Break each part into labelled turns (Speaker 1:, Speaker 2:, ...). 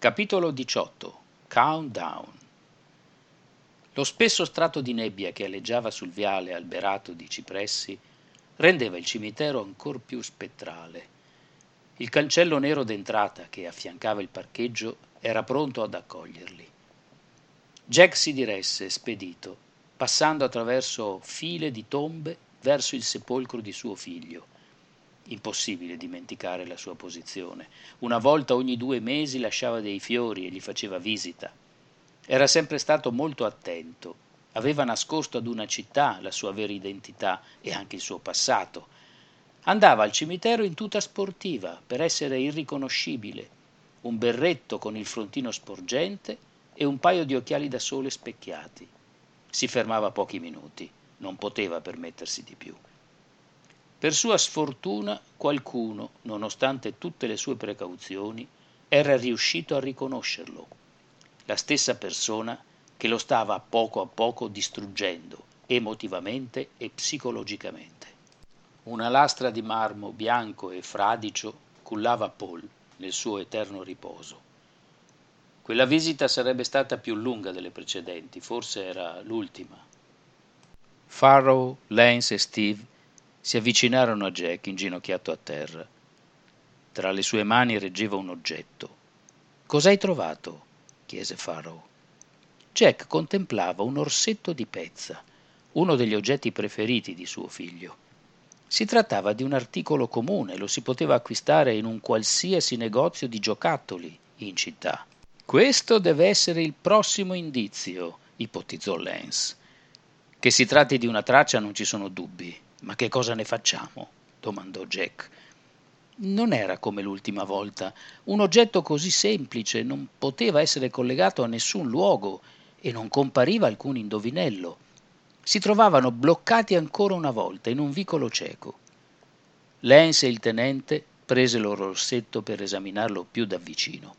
Speaker 1: Capitolo 18 Countdown Lo spesso strato di nebbia che aleggiava sul viale alberato di cipressi rendeva il cimitero ancor più spettrale. Il cancello nero d'entrata che affiancava il parcheggio era pronto ad accoglierli. Jack si diresse, spedito, passando attraverso file di tombe verso il sepolcro di suo figlio Impossibile dimenticare la sua posizione. Una volta ogni due mesi lasciava dei fiori e gli faceva visita. Era sempre stato molto attento. Aveva nascosto ad una città la sua vera identità e anche il suo passato. Andava al cimitero in tuta sportiva per essere irriconoscibile. Un berretto con il frontino sporgente e un paio di occhiali da sole specchiati. Si fermava pochi minuti, non poteva permettersi di più. Per sua sfortuna qualcuno, nonostante tutte le sue precauzioni, era riuscito a riconoscerlo. La stessa persona che lo stava poco a poco distruggendo emotivamente e psicologicamente. Una lastra di marmo bianco e fradicio cullava Paul nel suo eterno riposo. Quella visita sarebbe stata più lunga delle precedenti, forse era l'ultima. Farrow, Lance e Steve si avvicinarono a Jack inginocchiato a terra. Tra le sue mani reggeva un oggetto. Cos'hai trovato? chiese Farrow. Jack contemplava un orsetto di pezza, uno degli oggetti preferiti di suo figlio. Si trattava di un articolo comune, lo si poteva acquistare in un qualsiasi negozio di giocattoli in città. Questo deve essere il prossimo indizio, ipotizzò Lance. Che si tratti di una traccia non ci sono dubbi, ma che cosa ne facciamo? domandò Jack. Non era come l'ultima volta. Un oggetto così semplice non poteva essere collegato a nessun luogo e non compariva alcun indovinello. Si trovavano bloccati ancora una volta in un vicolo cieco. Lance e il tenente presero l'orsetto per esaminarlo più da vicino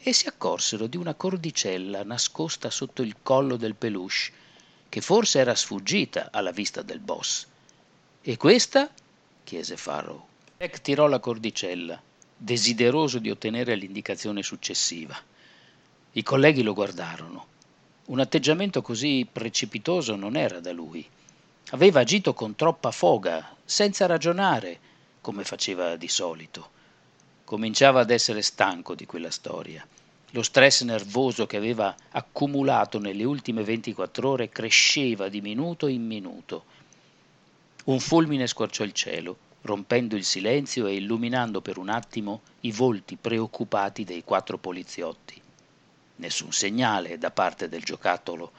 Speaker 1: e si accorsero di una cordicella nascosta sotto il collo del peluche, che forse era sfuggita alla vista del boss. E questa? chiese Farrow. Jack tirò la cordicella, desideroso di ottenere l'indicazione successiva. I colleghi lo guardarono. Un atteggiamento così precipitoso non era da lui. Aveva agito con troppa foga, senza ragionare, come faceva di solito. Cominciava ad essere stanco di quella storia. Lo stress nervoso che aveva accumulato nelle ultime 24 ore cresceva di minuto in minuto un fulmine squarciò il cielo, rompendo il silenzio e illuminando per un attimo i volti preoccupati dei quattro poliziotti. Nessun segnale da parte del giocattolo.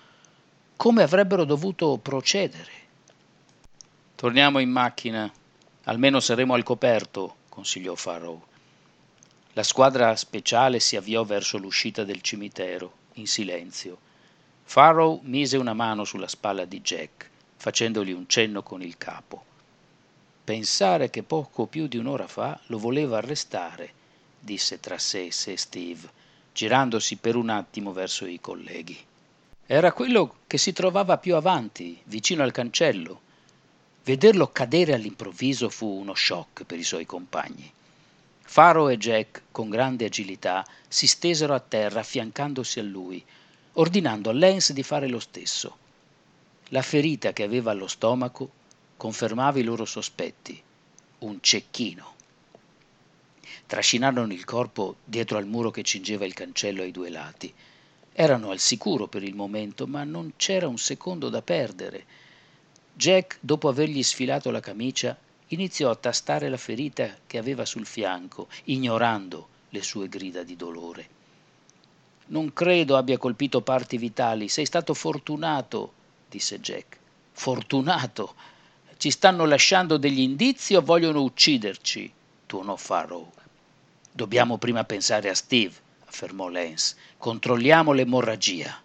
Speaker 1: Come avrebbero dovuto procedere? Torniamo in macchina, almeno saremo al coperto, consigliò Farrow. La squadra speciale si avviò verso l'uscita del cimitero, in silenzio. Farrow mise una mano sulla spalla di Jack facendogli un cenno con il capo. Pensare che poco più di un'ora fa lo voleva arrestare, disse tra sé e sé Steve, girandosi per un attimo verso i colleghi. Era quello che si trovava più avanti, vicino al cancello. Vederlo cadere all'improvviso fu uno shock per i suoi compagni. Faro e Jack, con grande agilità, si stesero a terra affiancandosi a lui, ordinando a Lance di fare lo stesso. La ferita che aveva allo stomaco confermava i loro sospetti. Un cecchino. Trascinarono il corpo dietro al muro che cingeva il cancello ai due lati. Erano al sicuro per il momento, ma non c'era un secondo da perdere. Jack, dopo avergli sfilato la camicia, iniziò a tastare la ferita che aveva sul fianco, ignorando le sue grida di dolore. Non credo abbia colpito parti vitali, sei stato fortunato, disse Jack. Fortunato. Ci stanno lasciando degli indizi o vogliono ucciderci? tuonò Farrow. Dobbiamo prima pensare a Steve, affermò Lance. Controlliamo l'emorragia.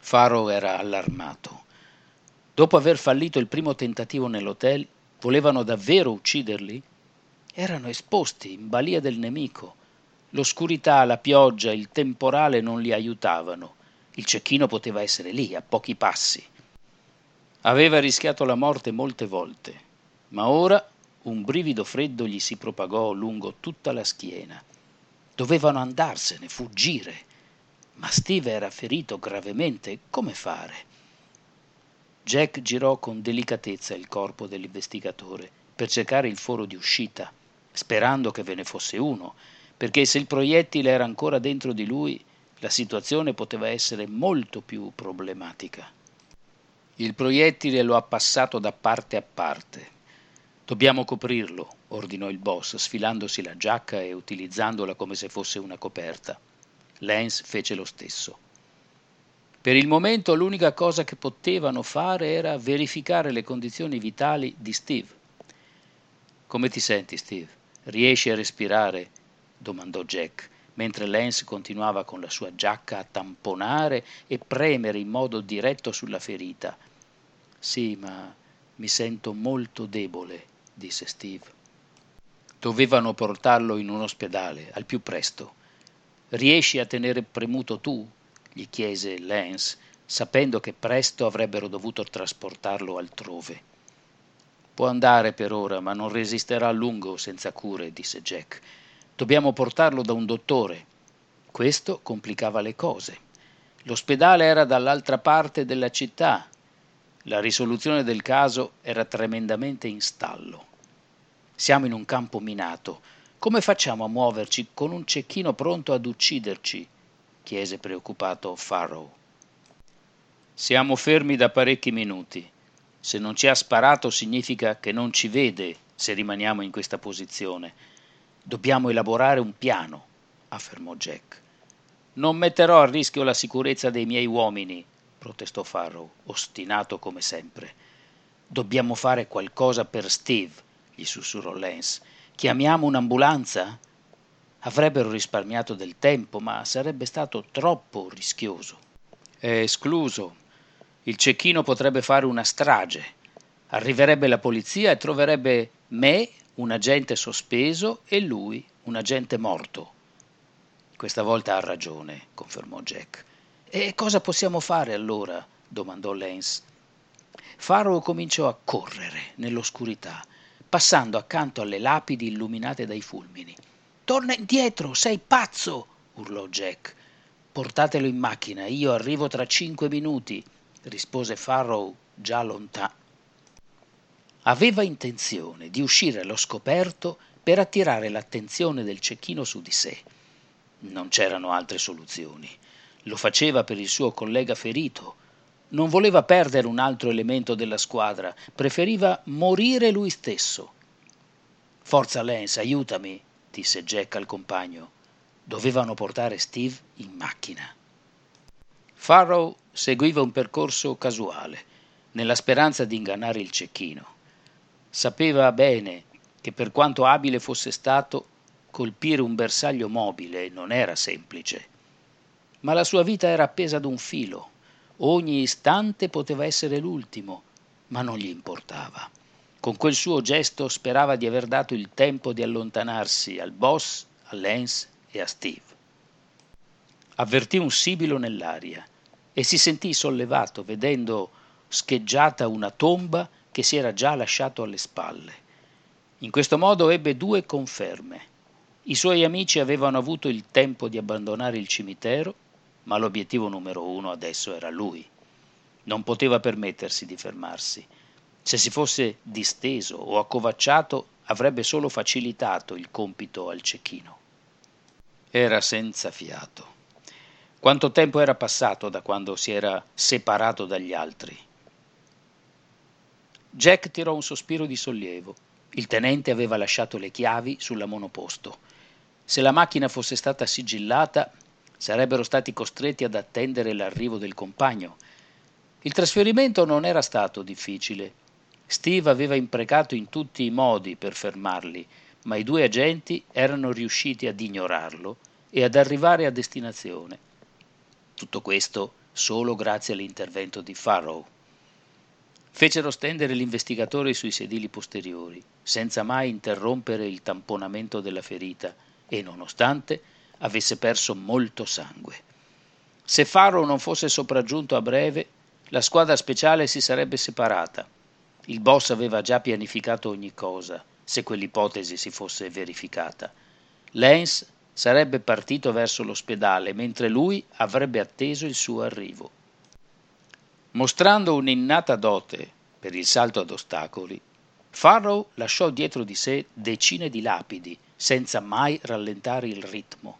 Speaker 1: Farrow era allarmato. Dopo aver fallito il primo tentativo nell'hotel, volevano davvero ucciderli? Erano esposti in balia del nemico. L'oscurità, la pioggia, il temporale non li aiutavano. Il cecchino poteva essere lì, a pochi passi. Aveva rischiato la morte molte volte, ma ora un brivido freddo gli si propagò lungo tutta la schiena. Dovevano andarsene, fuggire. Ma Steve era ferito gravemente. Come fare? Jack girò con delicatezza il corpo dell'investigatore per cercare il foro di uscita, sperando che ve ne fosse uno, perché se il proiettile era ancora dentro di lui, la situazione poteva essere molto più problematica. Il proiettile lo ha passato da parte a parte. Dobbiamo coprirlo, ordinò il boss, sfilandosi la giacca e utilizzandola come se fosse una coperta. Lance fece lo stesso. Per il momento l'unica cosa che potevano fare era verificare le condizioni vitali di Steve. Come ti senti, Steve? Riesci a respirare? domandò Jack mentre Lance continuava con la sua giacca a tamponare e premere in modo diretto sulla ferita. Sì, ma mi sento molto debole, disse Steve. Dovevano portarlo in un ospedale, al più presto. Riesci a tenere premuto tu? gli chiese Lance, sapendo che presto avrebbero dovuto trasportarlo altrove. Può andare per ora, ma non resisterà a lungo senza cure, disse Jack. Dobbiamo portarlo da un dottore. Questo complicava le cose. L'ospedale era dall'altra parte della città. La risoluzione del caso era tremendamente in stallo. Siamo in un campo minato. Come facciamo a muoverci con un cecchino pronto ad ucciderci? chiese preoccupato Farrow. Siamo fermi da parecchi minuti. Se non ci ha sparato significa che non ci vede se rimaniamo in questa posizione Dobbiamo elaborare un piano, affermò Jack. Non metterò a rischio la sicurezza dei miei uomini, protestò Farrow, ostinato come sempre. Dobbiamo fare qualcosa per Steve, gli sussurrò Lance. Chiamiamo un'ambulanza? Avrebbero risparmiato del tempo, ma sarebbe stato troppo rischioso. È escluso. Il cecchino potrebbe fare una strage. Arriverebbe la polizia e troverebbe me un agente sospeso e lui un agente morto. Questa volta ha ragione, confermò Jack. E cosa possiamo fare allora? domandò Lance. Faro cominciò a correre nell'oscurità, passando accanto alle lapidi illuminate dai fulmini. Torna indietro, sei pazzo! urlò Jack. Portatelo in macchina, io arrivo tra cinque minuti, rispose Farrow già lontano aveva intenzione di uscire allo scoperto per attirare l'attenzione del cecchino su di sé. Non c'erano altre soluzioni. Lo faceva per il suo collega ferito. Non voleva perdere un altro elemento della squadra, preferiva morire lui stesso. Forza Lance, aiutami, disse Jack al compagno. Dovevano portare Steve in macchina. Farrow seguiva un percorso casuale, nella speranza di ingannare il cecchino. Sapeva bene che per quanto abile fosse stato, colpire un bersaglio mobile non era semplice. Ma la sua vita era appesa ad un filo. Ogni istante poteva essere l'ultimo, ma non gli importava. Con quel suo gesto sperava di aver dato il tempo di allontanarsi al boss, a Lance e a Steve. Avvertì un sibilo nell'aria e si sentì sollevato vedendo scheggiata una tomba che si era già lasciato alle spalle. In questo modo ebbe due conferme. I suoi amici avevano avuto il tempo di abbandonare il cimitero, ma l'obiettivo numero uno adesso era lui. Non poteva permettersi di fermarsi. Se si fosse disteso o accovacciato, avrebbe solo facilitato il compito al cecchino. Era senza fiato. Quanto tempo era passato da quando si era separato dagli altri? Jack tirò un sospiro di sollievo. Il tenente aveva lasciato le chiavi sulla monoposto. Se la macchina fosse stata sigillata, sarebbero stati costretti ad attendere l'arrivo del compagno. Il trasferimento non era stato difficile. Steve aveva imprecato in tutti i modi per fermarli, ma i due agenti erano riusciti ad ignorarlo e ad arrivare a destinazione. Tutto questo solo grazie all'intervento di Farrow. Fecero stendere l'investigatore sui sedili posteriori, senza mai interrompere il tamponamento della ferita e, nonostante, avesse perso molto sangue. Se Farrow non fosse sopraggiunto a breve, la squadra speciale si sarebbe separata. Il boss aveva già pianificato ogni cosa, se quell'ipotesi si fosse verificata. Lance sarebbe partito verso l'ospedale, mentre lui avrebbe atteso il suo arrivo. Mostrando un'innata dote per il salto ad ostacoli, Farrow lasciò dietro di sé decine di lapidi, senza mai rallentare il ritmo.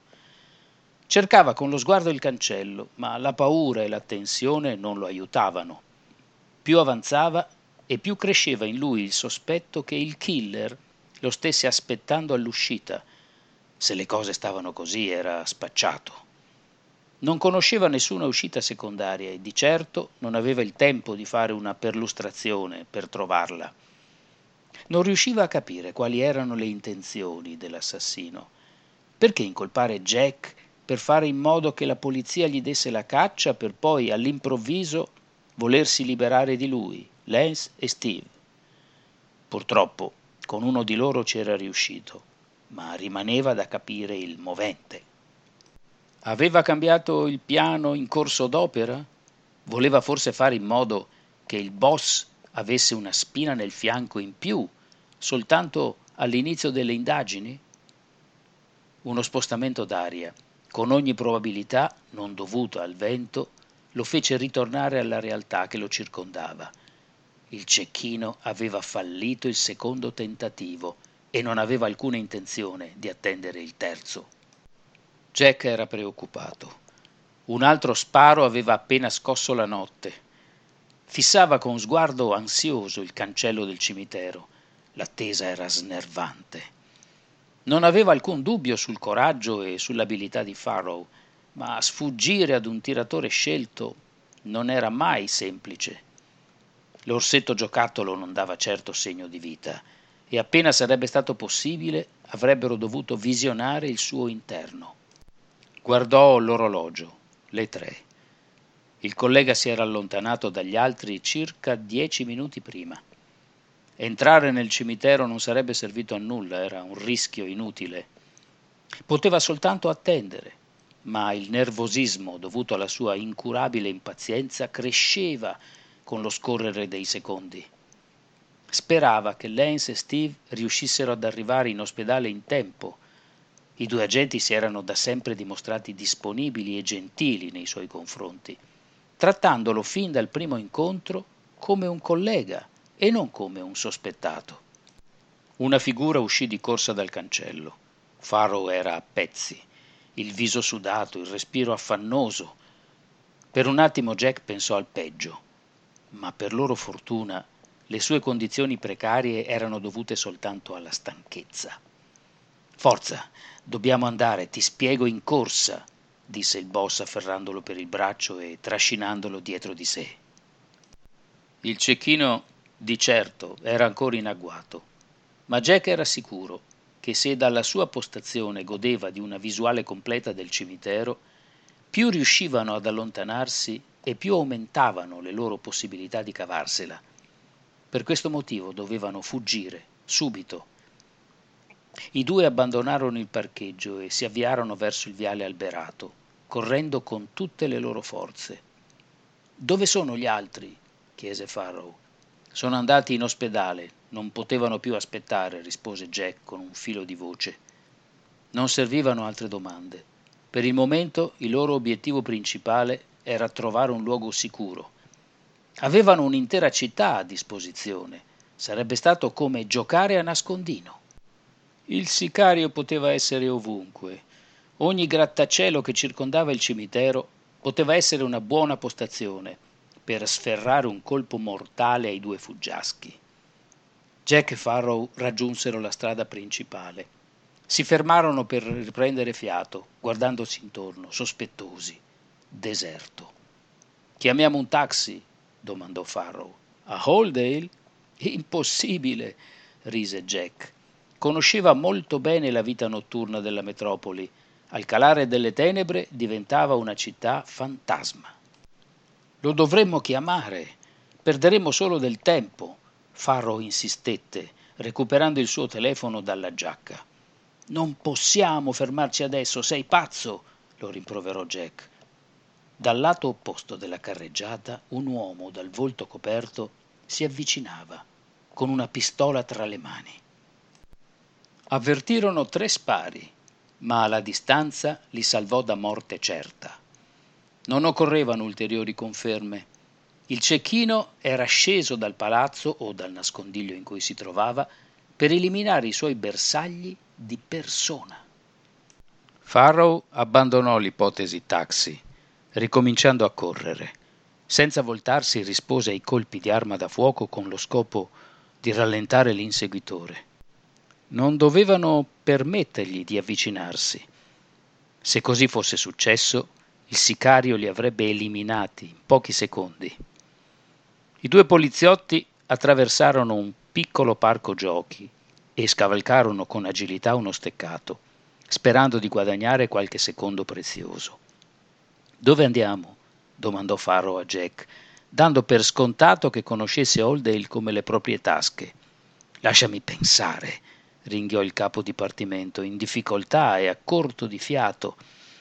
Speaker 1: Cercava con lo sguardo il cancello, ma la paura e la tensione non lo aiutavano. Più avanzava e più cresceva in lui il sospetto che il killer lo stesse aspettando all'uscita. Se le cose stavano così era spacciato. Non conosceva nessuna uscita secondaria e di certo non aveva il tempo di fare una perlustrazione per trovarla. Non riusciva a capire quali erano le intenzioni dell'assassino. Perché incolpare Jack per fare in modo che la polizia gli desse la caccia per poi all'improvviso volersi liberare di lui, Lance e Steve. Purtroppo con uno di loro c'era riuscito, ma rimaneva da capire il movente. Aveva cambiato il piano in corso d'opera? Voleva forse fare in modo che il boss avesse una spina nel fianco in più, soltanto all'inizio delle indagini? Uno spostamento d'aria con ogni probabilità non dovuto al vento, lo fece ritornare alla realtà che lo circondava. Il cecchino aveva fallito il secondo tentativo e non aveva alcuna intenzione di attendere il terzo. Jack era preoccupato. Un altro sparo aveva appena scosso la notte. Fissava con sguardo ansioso il cancello del cimitero. L'attesa era snervante. Non aveva alcun dubbio sul coraggio e sull'abilità di Farrow, ma sfuggire ad un tiratore scelto non era mai semplice. L'orsetto giocattolo non dava certo segno di vita e appena sarebbe stato possibile avrebbero dovuto visionare il suo interno. Guardò l'orologio, le tre. Il collega si era allontanato dagli altri circa dieci minuti prima. Entrare nel cimitero non sarebbe servito a nulla, era un rischio inutile. Poteva soltanto attendere, ma il nervosismo dovuto alla sua incurabile impazienza cresceva con lo scorrere dei secondi. Sperava che Lance e Steve riuscissero ad arrivare in ospedale in tempo. I due agenti si erano da sempre dimostrati disponibili e gentili nei suoi confronti, trattandolo fin dal primo incontro come un collega e non come un sospettato. Una figura uscì di corsa dal cancello. Farrow era a pezzi, il viso sudato, il respiro affannoso. Per un attimo Jack pensò al peggio, ma per loro fortuna le sue condizioni precarie erano dovute soltanto alla stanchezza. Forza, dobbiamo andare, ti spiego in corsa, disse il boss afferrandolo per il braccio e trascinandolo dietro di sé. Il cecchino di certo era ancora in agguato, ma Jack era sicuro che se dalla sua postazione godeva di una visuale completa del cimitero, più riuscivano ad allontanarsi e più aumentavano le loro possibilità di cavarsela. Per questo motivo dovevano fuggire, subito. I due abbandonarono il parcheggio e si avviarono verso il viale alberato, correndo con tutte le loro forze. Dove sono gli altri? chiese Farrow. Sono andati in ospedale, non potevano più aspettare, rispose Jack con un filo di voce. Non servivano altre domande. Per il momento il loro obiettivo principale era trovare un luogo sicuro. Avevano un'intera città a disposizione. Sarebbe stato come giocare a nascondino. Il sicario poteva essere ovunque. Ogni grattacielo che circondava il cimitero poteva essere una buona postazione per sferrare un colpo mortale ai due fuggiaschi. Jack e Farrow raggiunsero la strada principale. Si fermarono per riprendere fiato, guardandosi intorno, sospettosi. Deserto. Chiamiamo un taxi? domandò Farrow. A Holdale? Impossibile, rise Jack. Conosceva molto bene la vita notturna della metropoli. Al calare delle tenebre diventava una città fantasma. Lo dovremmo chiamare. Perderemo solo del tempo. Farrow insistette, recuperando il suo telefono dalla giacca. Non possiamo fermarci adesso, sei pazzo, lo rimproverò Jack. Dal lato opposto della carreggiata un uomo dal volto coperto si avvicinava, con una pistola tra le mani. Avvertirono tre spari. ma la distanza li salvò da morte certa. Non occorrevano ulteriori conferme. Il cecchino era sceso dal palazzo o dal nascondiglio in cui si trovava per eliminare i suoi bersagli di persona. Farrow abbandonò l'ipotesi taxi, ricominciando a correre. Senza voltarsi rispose ai colpi di arma da fuoco con lo scopo di rallentare l'inseguitore. Non dovevano permettergli di avvicinarsi. Se così fosse successo, il sicario li avrebbe eliminati in pochi secondi. I due poliziotti attraversarono un piccolo parco giochi e scavalcarono con agilità uno steccato, sperando di guadagnare qualche secondo prezioso. Dove andiamo? domandò Farrow a Jack, dando per scontato che conoscesse Oldale come le proprie tasche. Lasciami pensare, ringhiò il capo dipartimento, in difficoltà e a corto di fiato.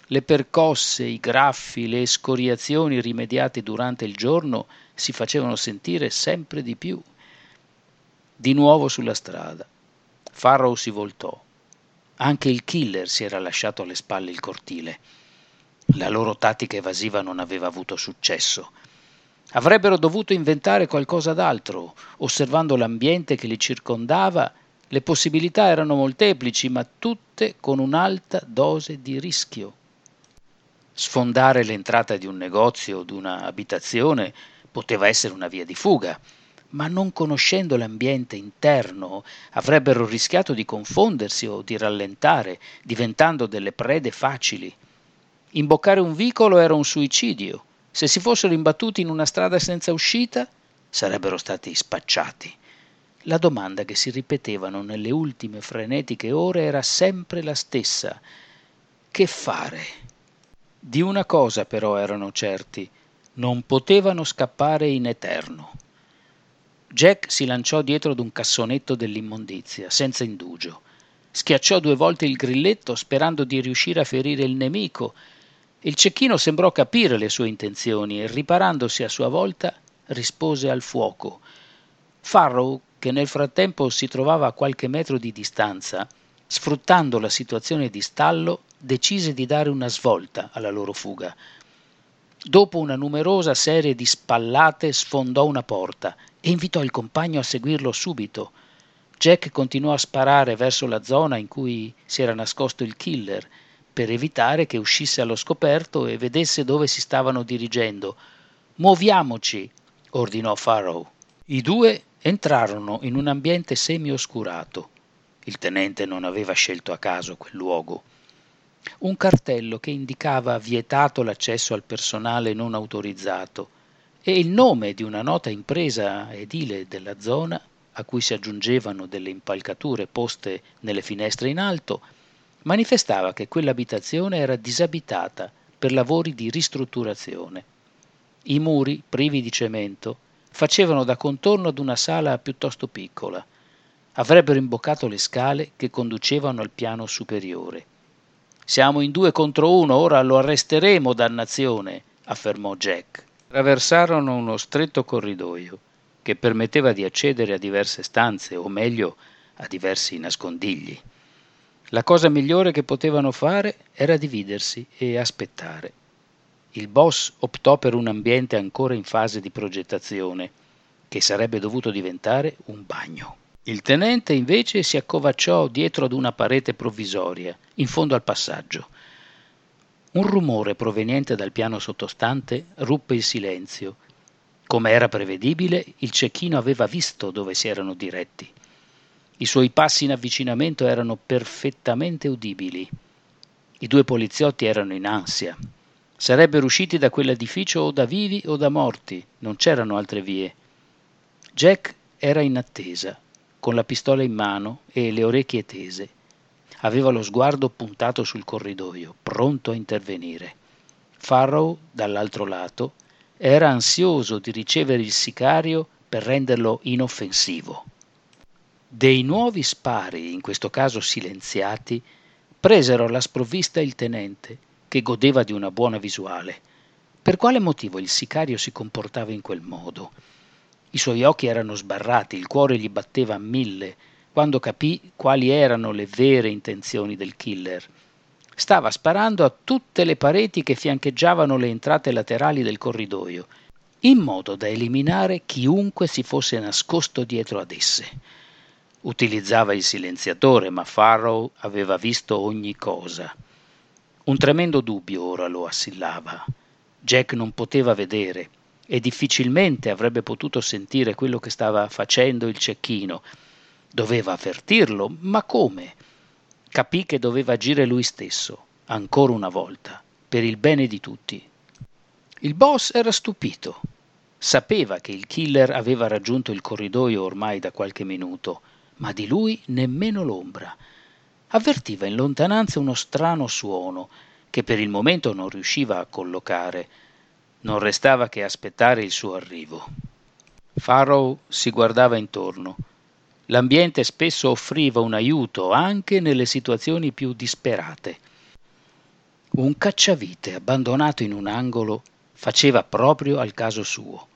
Speaker 1: Le percosse, i graffi, le scoriazioni rimediate durante il giorno si facevano sentire sempre di più. Di nuovo sulla strada. Farrow si voltò. Anche il killer si era lasciato alle spalle il cortile. La loro tattica evasiva non aveva avuto successo. Avrebbero dovuto inventare qualcosa d'altro, osservando l'ambiente che li circondava. Le possibilità erano molteplici, ma tutte con un'alta dose di rischio. Sfondare l'entrata di un negozio o di una abitazione poteva essere una via di fuga, ma non conoscendo l'ambiente interno avrebbero rischiato di confondersi o di rallentare, diventando delle prede facili. Imboccare un vicolo era un suicidio se si fossero imbattuti in una strada senza uscita, sarebbero stati spacciati. La domanda che si ripetevano nelle ultime frenetiche ore era sempre la stessa. Che fare? Di una cosa però erano certi, non potevano scappare in eterno. Jack si lanciò dietro ad un cassonetto dell'immondizia, senza indugio. Schiacciò due volte il grilletto sperando di riuscire a ferire il nemico, il cecchino sembrò capire le sue intenzioni e, riparandosi a sua volta, rispose al fuoco. Farrow, che nel frattempo si trovava a qualche metro di distanza, sfruttando la situazione di stallo, decise di dare una svolta alla loro fuga. Dopo una numerosa serie di spallate sfondò una porta e invitò il compagno a seguirlo subito. Jack continuò a sparare verso la zona in cui si era nascosto il killer per evitare che uscisse allo scoperto e vedesse dove si stavano dirigendo. Muoviamoci, ordinò Farrow. I due entrarono in un ambiente semi-oscurato. Il tenente non aveva scelto a caso quel luogo. Un cartello che indicava vietato l'accesso al personale non autorizzato e il nome di una nota impresa edile della zona, a cui si aggiungevano delle impalcature poste nelle finestre in alto, manifestava che quell'abitazione era disabitata per lavori di ristrutturazione. I muri, privi di cemento, facevano da contorno ad una sala piuttosto piccola. Avrebbero imboccato le scale che conducevano al piano superiore. Siamo in due contro uno, ora lo arresteremo, dannazione, affermò Jack. Traversarono uno stretto corridoio che permetteva di accedere a diverse stanze, o meglio, a diversi nascondigli. La cosa migliore che potevano fare era dividersi e aspettare. Il boss optò per un ambiente ancora in fase di progettazione, che sarebbe dovuto diventare un bagno. Il tenente invece si accovacciò dietro ad una parete provvisoria, in fondo al passaggio. Un rumore proveniente dal piano sottostante ruppe il silenzio. Come era prevedibile, il cecchino aveva visto dove si erano diretti. I suoi passi in avvicinamento erano perfettamente udibili. I due poliziotti erano in ansia. Sarebbero usciti da quell'edificio o da vivi o da morti, non c'erano altre vie. Jack era in attesa, con la pistola in mano e le orecchie tese. Aveva lo sguardo puntato sul corridoio, pronto a intervenire. Farrow, dall'altro lato, era ansioso di ricevere il sicario per renderlo inoffensivo. Dei nuovi spari, in questo caso silenziati, presero alla sprovvista il tenente, che godeva di una buona visuale. Per quale motivo il sicario si comportava in quel modo? I suoi occhi erano sbarrati, il cuore gli batteva a mille, quando capì quali erano le vere intenzioni del killer. stava sparando a tutte le pareti che fiancheggiavano le entrate laterali del corridoio, in modo da eliminare chiunque si fosse nascosto dietro ad esse. Utilizzava il silenziatore, ma Farrow aveva visto ogni cosa. Un tremendo dubbio ora lo assillava. Jack non poteva vedere e difficilmente avrebbe potuto sentire quello che stava facendo il cecchino. Doveva avvertirlo, ma come? Capì che doveva agire lui stesso, ancora una volta, per il bene di tutti. Il boss era stupito. Sapeva che il killer aveva raggiunto il corridoio ormai da qualche minuto, ma di lui nemmeno l'ombra. Avvertiva in lontananza uno strano suono che per il momento non riusciva a collocare. Non restava che aspettare il suo arrivo. Farrow si guardava intorno L'ambiente spesso offriva un aiuto anche nelle situazioni più disperate. Un cacciavite abbandonato in un angolo faceva proprio al caso suo.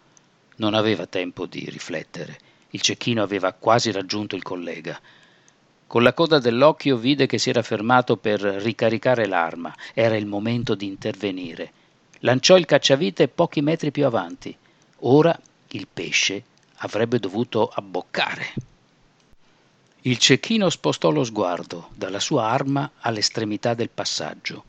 Speaker 1: Non aveva tempo di riflettere. Il cecchino aveva quasi raggiunto il collega. Con la coda dell'occhio vide che si era fermato per ricaricare l'arma. Era il momento di intervenire. Lanciò il cacciavite pochi metri più avanti. Ora il pesce avrebbe dovuto abboccare. Il cecchino spostò lo sguardo dalla sua arma all'estremità del passaggio.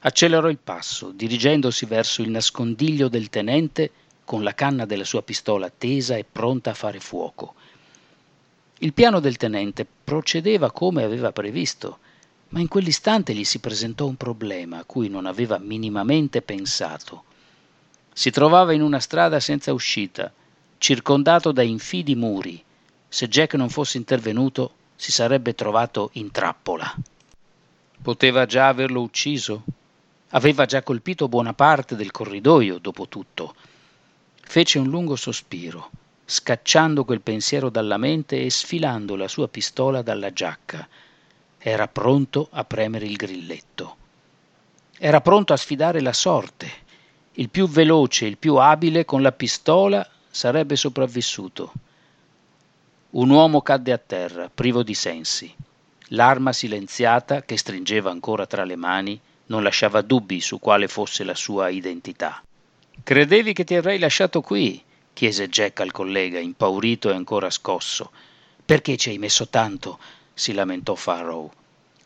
Speaker 1: Accelerò il passo, dirigendosi verso il nascondiglio del tenente con la canna della sua pistola tesa e pronta a fare fuoco. Il piano del tenente procedeva come aveva previsto, ma in quell'istante gli si presentò un problema a cui non aveva minimamente pensato. Si trovava in una strada senza uscita, circondato da infidi muri, se Jack non fosse intervenuto, si sarebbe trovato in trappola. Poteva già averlo ucciso? Aveva già colpito buona parte del corridoio, dopo tutto. Fece un lungo sospiro, scacciando quel pensiero dalla mente e sfilando la sua pistola dalla giacca. Era pronto a premere il grilletto. Era pronto a sfidare la sorte. Il più veloce, il più abile con la pistola sarebbe sopravvissuto. Un uomo cadde a terra, privo di sensi. L'arma silenziata, che stringeva ancora tra le mani, non lasciava dubbi su quale fosse la sua identità. Credevi che ti avrei lasciato qui? Chiese Jack al collega, impaurito e ancora scosso. Perché ci hai messo tanto? si lamentò Farrow.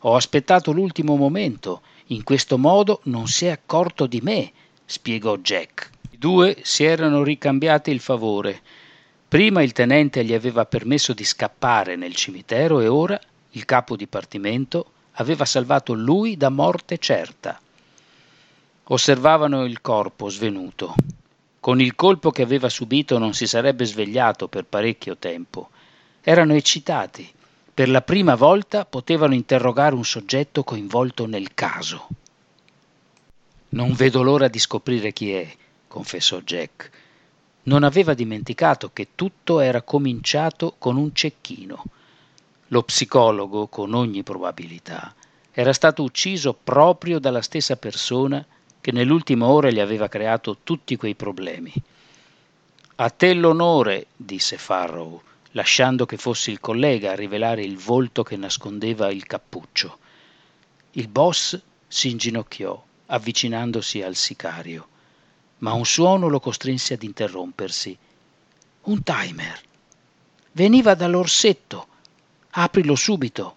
Speaker 1: Ho aspettato l'ultimo momento. In questo modo non si è accorto di me, spiegò Jack. I due si erano ricambiati il favore Prima il tenente gli aveva permesso di scappare nel cimitero e ora il capo dipartimento aveva salvato lui da morte certa. Osservavano il corpo svenuto. Con il colpo che aveva subito non si sarebbe svegliato per parecchio tempo. Erano eccitati. Per la prima volta potevano interrogare un soggetto coinvolto nel caso. Non vedo l'ora di scoprire chi è, confessò Jack non aveva dimenticato che tutto era cominciato con un cecchino. Lo psicologo, con ogni probabilità, era stato ucciso proprio dalla stessa persona che nell'ultima ora gli aveva creato tutti quei problemi. A te l'onore, disse Farrow, lasciando che fosse il collega a rivelare il volto che nascondeva il cappuccio. Il boss si inginocchiò, avvicinandosi al sicario ma un suono lo costrinse ad interrompersi. Un timer. Veniva dall'orsetto. Aprilo subito.